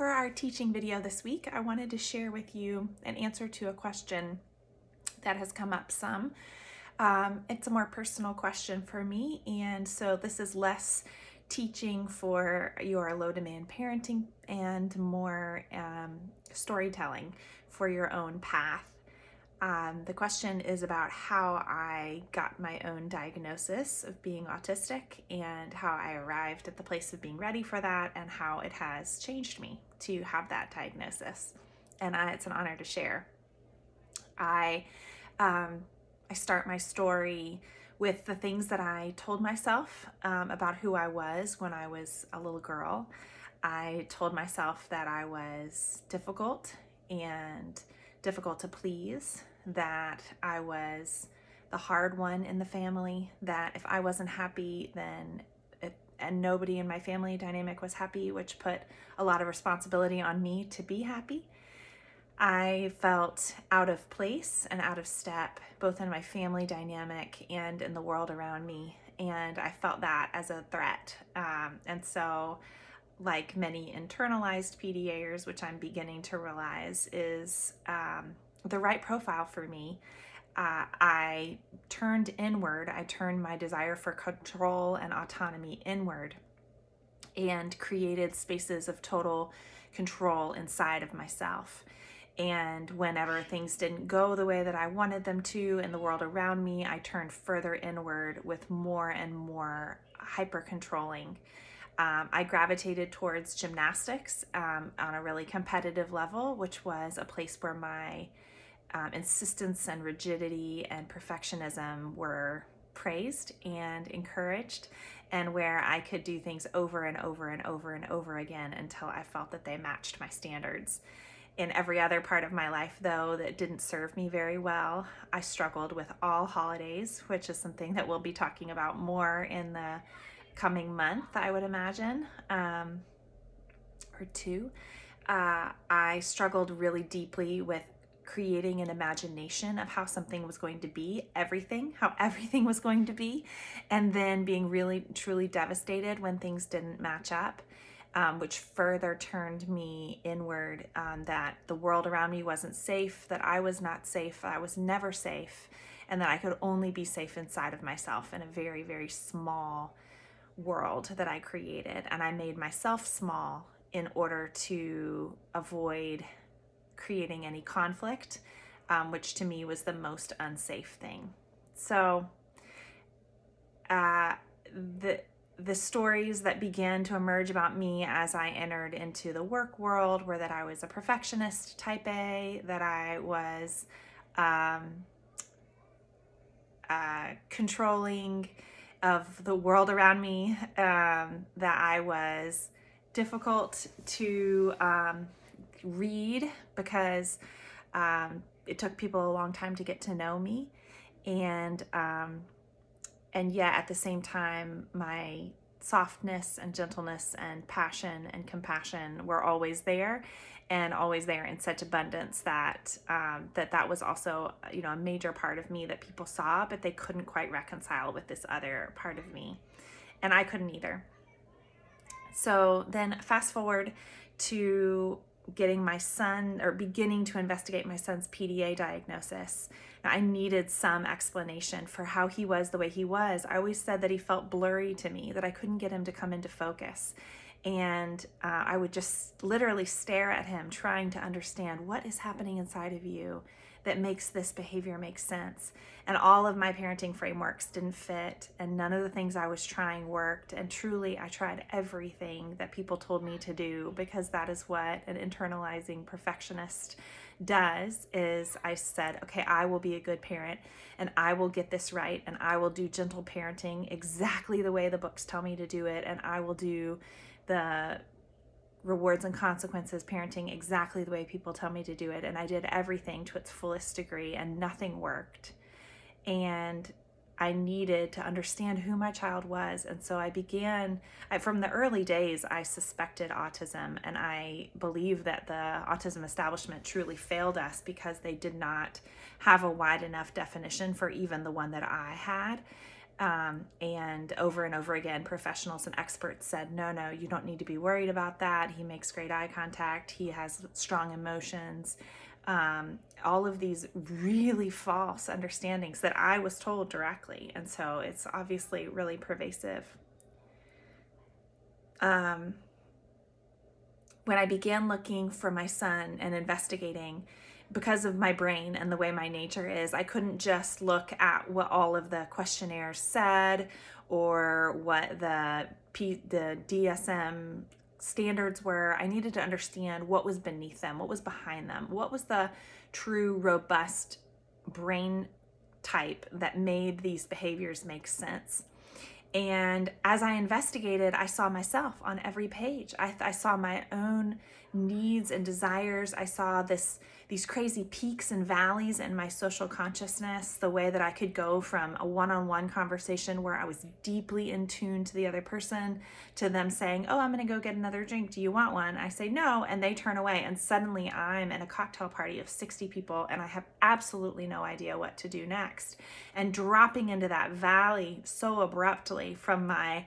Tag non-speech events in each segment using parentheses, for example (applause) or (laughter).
For our teaching video this week, I wanted to share with you an answer to a question that has come up some. Um, it's a more personal question for me, and so this is less teaching for your low demand parenting and more um, storytelling for your own path. Um, the question is about how I got my own diagnosis of being autistic and how I arrived at the place of being ready for that and how it has changed me to have that diagnosis. And it's an honor to share. I um, I start my story with the things that I told myself um, about who I was when I was a little girl. I told myself that I was difficult and difficult to please, that I was the hard one in the family, that if I wasn't happy, then it, and nobody in my family dynamic was happy, which put a lot of responsibility on me to be happy. I felt out of place and out of step, both in my family dynamic and in the world around me. And I felt that as a threat. Um, and so, like many internalized PDAers, which I'm beginning to realize is um, the right profile for me. Uh, I turned inward. I turned my desire for control and autonomy inward and created spaces of total control inside of myself. And whenever things didn't go the way that I wanted them to in the world around me, I turned further inward with more and more hyper controlling. Um, I gravitated towards gymnastics um, on a really competitive level, which was a place where my um, insistence and rigidity and perfectionism were praised and encouraged, and where I could do things over and over and over and over again until I felt that they matched my standards. In every other part of my life, though, that didn't serve me very well, I struggled with all holidays, which is something that we'll be talking about more in the coming month, I would imagine, um, or two. Uh, I struggled really deeply with creating an imagination of how something was going to be, everything, how (laughs) everything was going to be, and then being really, truly devastated when things didn't match up. Um, which further turned me inward um, that the world around me wasn't safe, that I was not safe, I was never safe, and that I could only be safe inside of myself in a very, very small world that I created. And I made myself small in order to avoid creating any conflict, um, which to me was the most unsafe thing. So, uh, the the stories that began to emerge about me as I entered into the work world were that I was a perfectionist type A, that I was um, uh, controlling of the world around me, um, that I was difficult to um, read because um, it took people a long time to get to know me, and um, and yet at the same time, my softness and gentleness and passion and compassion were always there and always there in such abundance that um, that that was also you know a major part of me that people saw but they couldn't quite reconcile with this other part of me. And i couldn't either. So then fast forward to getting my son or beginning to investigate my son's PDA diagnosis. I needed some explanation for how he was the way he was. I always said that he felt blurry to me, that I couldn't get him to come into focus. And uh, I would just literally stare at him, trying to understand what is happening inside of you that makes this behavior make sense. And all of my parenting frameworks didn't fit, and none of the things I was trying worked. And truly, I tried everything that people told me to do because that is what an internalizing perfectionist does is I said, okay, I will be a good parent and I will get this right and I will do gentle parenting exactly the way the books tell me to do it and I will do the rewards and consequences parenting exactly the way people tell me to do it and I did everything to its fullest degree and nothing worked. And I needed to understand who my child was. And so I began, I, from the early days, I suspected autism. And I believe that the autism establishment truly failed us because they did not have a wide enough definition for even the one that I had. Um, and over and over again, professionals and experts said, no, no, you don't need to be worried about that. He makes great eye contact, he has strong emotions. Um, all of these really false understandings that I was told directly. And so it's obviously really pervasive. Um, when I began looking for my son and investigating, because of my brain and the way my nature is, I couldn't just look at what all of the questionnaires said or what the P, the DSM standards were. I needed to understand what was beneath them, what was behind them, what was the true robust brain type that made these behaviors make sense. And as I investigated, I saw myself on every page. I, I saw my own needs and desires. I saw this these crazy peaks and valleys in my social consciousness, the way that I could go from a one-on-one conversation where I was deeply in tune to the other person to them saying, "Oh, I'm going to go get another drink. Do you want one?" I say, "No," and they turn away and suddenly I'm in a cocktail party of 60 people and I have absolutely no idea what to do next. And dropping into that valley so abruptly from my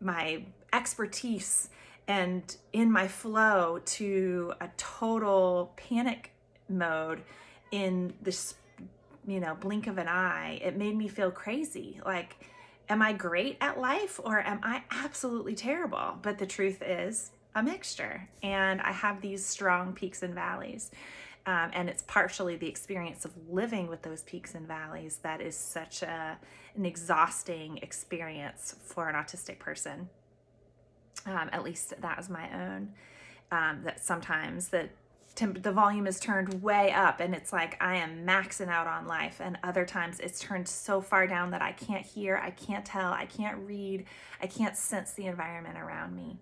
my expertise and in my flow to a total panic mode in this you know blink of an eye it made me feel crazy. Like am i great at life or am i absolutely terrible? But the truth is a mixture and i have these strong peaks and valleys um, and it's partially the experience of living with those peaks and valleys that is such a an exhausting experience for an autistic person um, at least that is my own. Um, that sometimes that temp- the volume is turned way up and it's like I am maxing out on life, and other times it's turned so far down that I can't hear, I can't tell, I can't read, I can't sense the environment around me.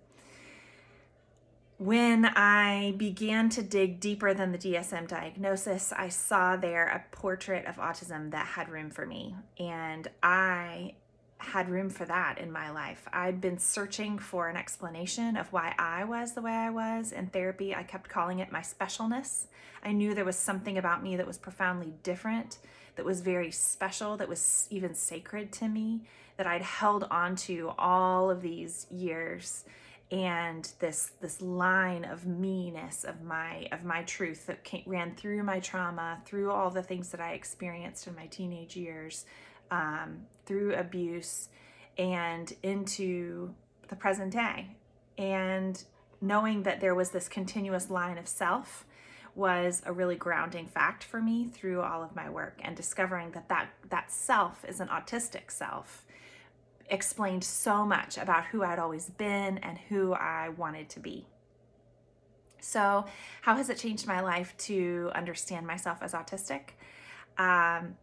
When I began to dig deeper than the DSM diagnosis, I saw there a portrait of autism that had room for me. And I had room for that in my life. I'd been searching for an explanation of why I was the way I was in therapy. I kept calling it my specialness. I knew there was something about me that was profoundly different, that was very special, that was even sacred to me, that I'd held on to all of these years and this this line of meanness of my of my truth that came, ran through my trauma through all the things that i experienced in my teenage years um, through abuse and into the present day. And knowing that there was this continuous line of self was a really grounding fact for me through all of my work and discovering that that, that self is an autistic self explained so much about who I'd always been and who I wanted to be. So, how has it changed my life to understand myself as autistic? Um,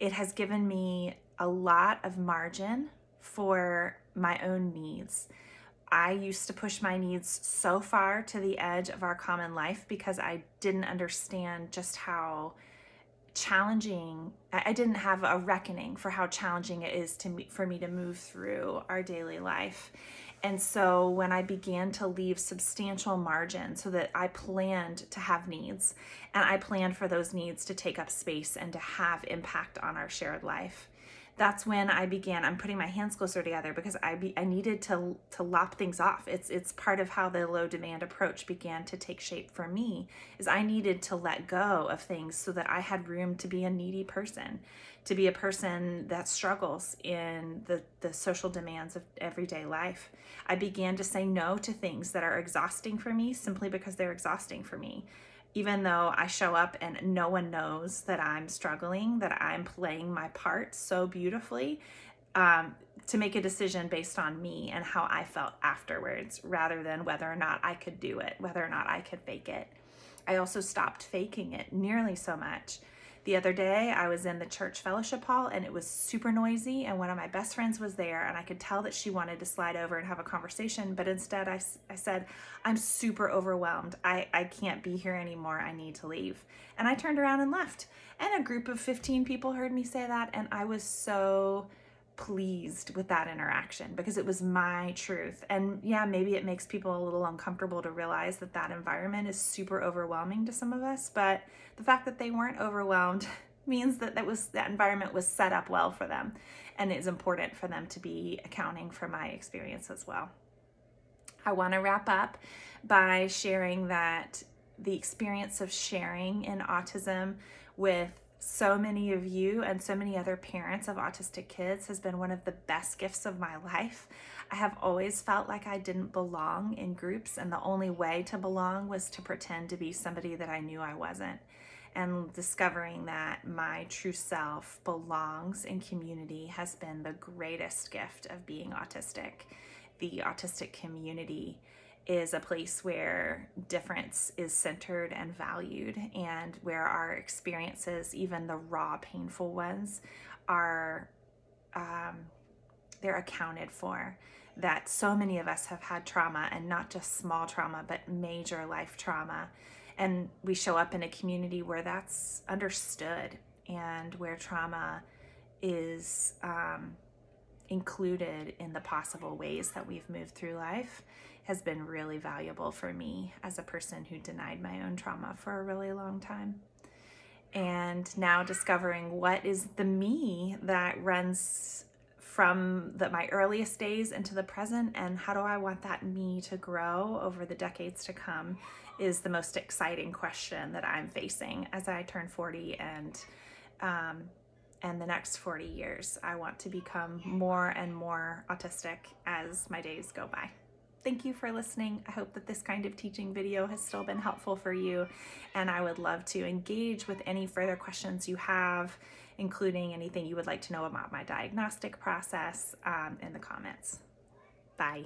it has given me a lot of margin for my own needs. I used to push my needs so far to the edge of our common life because I didn't understand just how challenging I didn't have a reckoning for how challenging it is to me, for me to move through our daily life. And so when I began to leave substantial margin so that I planned to have needs and I planned for those needs to take up space and to have impact on our shared life. That's when I began. I'm putting my hands closer together because I be, I needed to to lop things off. It's it's part of how the low demand approach began to take shape for me. Is I needed to let go of things so that I had room to be a needy person, to be a person that struggles in the, the social demands of everyday life. I began to say no to things that are exhausting for me simply because they're exhausting for me. Even though I show up and no one knows that I'm struggling, that I'm playing my part so beautifully, um, to make a decision based on me and how I felt afterwards rather than whether or not I could do it, whether or not I could fake it. I also stopped faking it nearly so much the other day, I was in the church fellowship hall and it was super noisy, and one of my best friends was there, and I could tell that she wanted to slide over and have a conversation, but instead I, I said, I'm super overwhelmed. I, I can't be here anymore. I need to leave. And I turned around and left. And a group of 15 people heard me say that, and I was so pleased with that interaction because it was my truth. And yeah, maybe it makes people a little uncomfortable to realize that that environment is super overwhelming to some of us, but the fact that they weren't overwhelmed (laughs) means that that was that environment was set up well for them and it's important for them to be accounting for my experience as well. I want to wrap up by sharing that the experience of sharing in autism with so many of you and so many other parents of autistic kids has been one of the best gifts of my (laughs) life. I have always felt like I didn't belong in groups, and the only way to belong was to pretend to be somebody that I knew I wasn't. And discovering that my true self belongs in community has been the greatest gift of being autistic. The autistic community is a place where difference is centered and valued, and where our experiences, even the raw, painful ones, are um, they're accounted for. That so many of us have had trauma, and not just small trauma, but major life trauma, and we show up in a community where that's understood and where trauma is um, included in the possible ways that we've moved through life has been really valuable for me as a person who denied my own trauma for a really long time. And now discovering what is the me that runs from the, my earliest days into the present and how do I want that me to grow over the decades to come is the most exciting question that I'm facing as I turn 40 and um, and the next 40 years. I want to become more and more autistic as my days go by. Thank you for listening. I hope that this kind of teaching video has still been helpful for you, and I would love to engage with any further questions you have, including anything you would like to know about my diagnostic process um, in the comments. Bye.